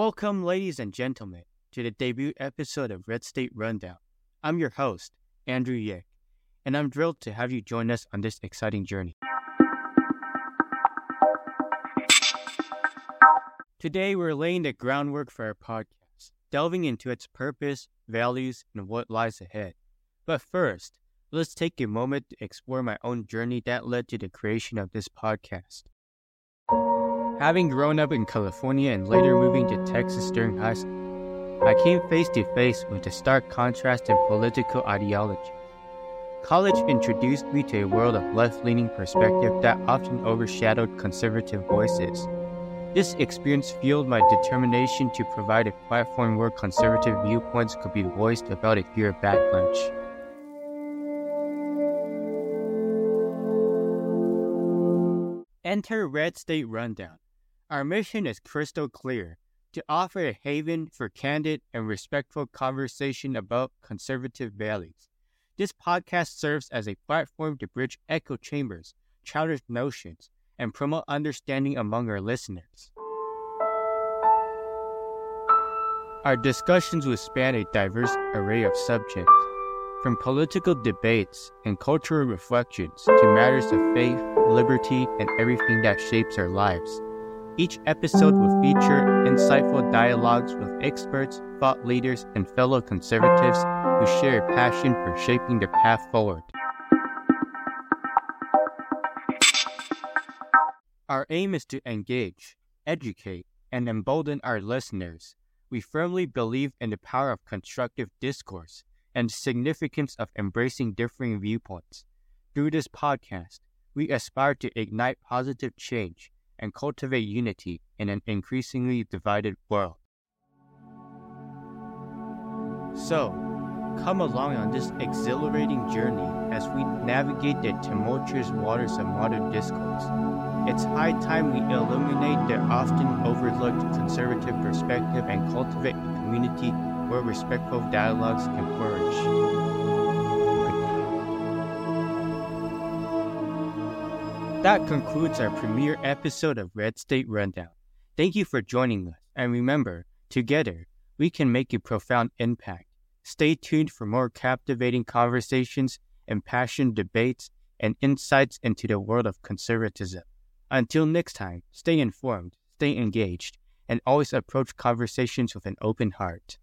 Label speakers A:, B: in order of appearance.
A: Welcome, ladies and gentlemen, to the debut episode of Red State Rundown. I'm your host, Andrew Yick, and I'm thrilled to have you join us on this exciting journey. Today, we're laying the groundwork for our podcast, delving into its purpose, values, and what lies ahead. But first, let's take a moment to explore my own journey that led to the creation of this podcast. Having grown up in California and later moving to Texas during high school, I came face to face with a stark contrast in political ideology. College introduced me to a world of left leaning perspective that often overshadowed conservative voices. This experience fueled my determination to provide a platform where conservative viewpoints could be voiced without a fear of backlash. Enter Red State Rundown. Our mission is crystal clear to offer a haven for candid and respectful conversation about conservative values. This podcast serves as a platform to bridge echo chambers, challenge notions, and promote understanding among our listeners. Our discussions will span a diverse array of subjects, from political debates and cultural reflections to matters of faith, liberty, and everything that shapes our lives. Each episode will feature insightful dialogues with experts, thought leaders, and fellow conservatives who share a passion for shaping the path forward. Our aim is to engage, educate, and embolden our listeners. We firmly believe in the power of constructive discourse and the significance of embracing differing viewpoints. Through this podcast, we aspire to ignite positive change and cultivate unity in an increasingly divided world. So, come along on this exhilarating journey as we navigate the tumultuous waters of modern discourse. It's high time we illuminate the often overlooked conservative perspective and cultivate a community where respectful dialogues can flourish. That concludes our premiere episode of Red State Rundown. Thank you for joining us, and remember, together, we can make a profound impact. Stay tuned for more captivating conversations, impassioned debates, and insights into the world of conservatism. Until next time, stay informed, stay engaged, and always approach conversations with an open heart.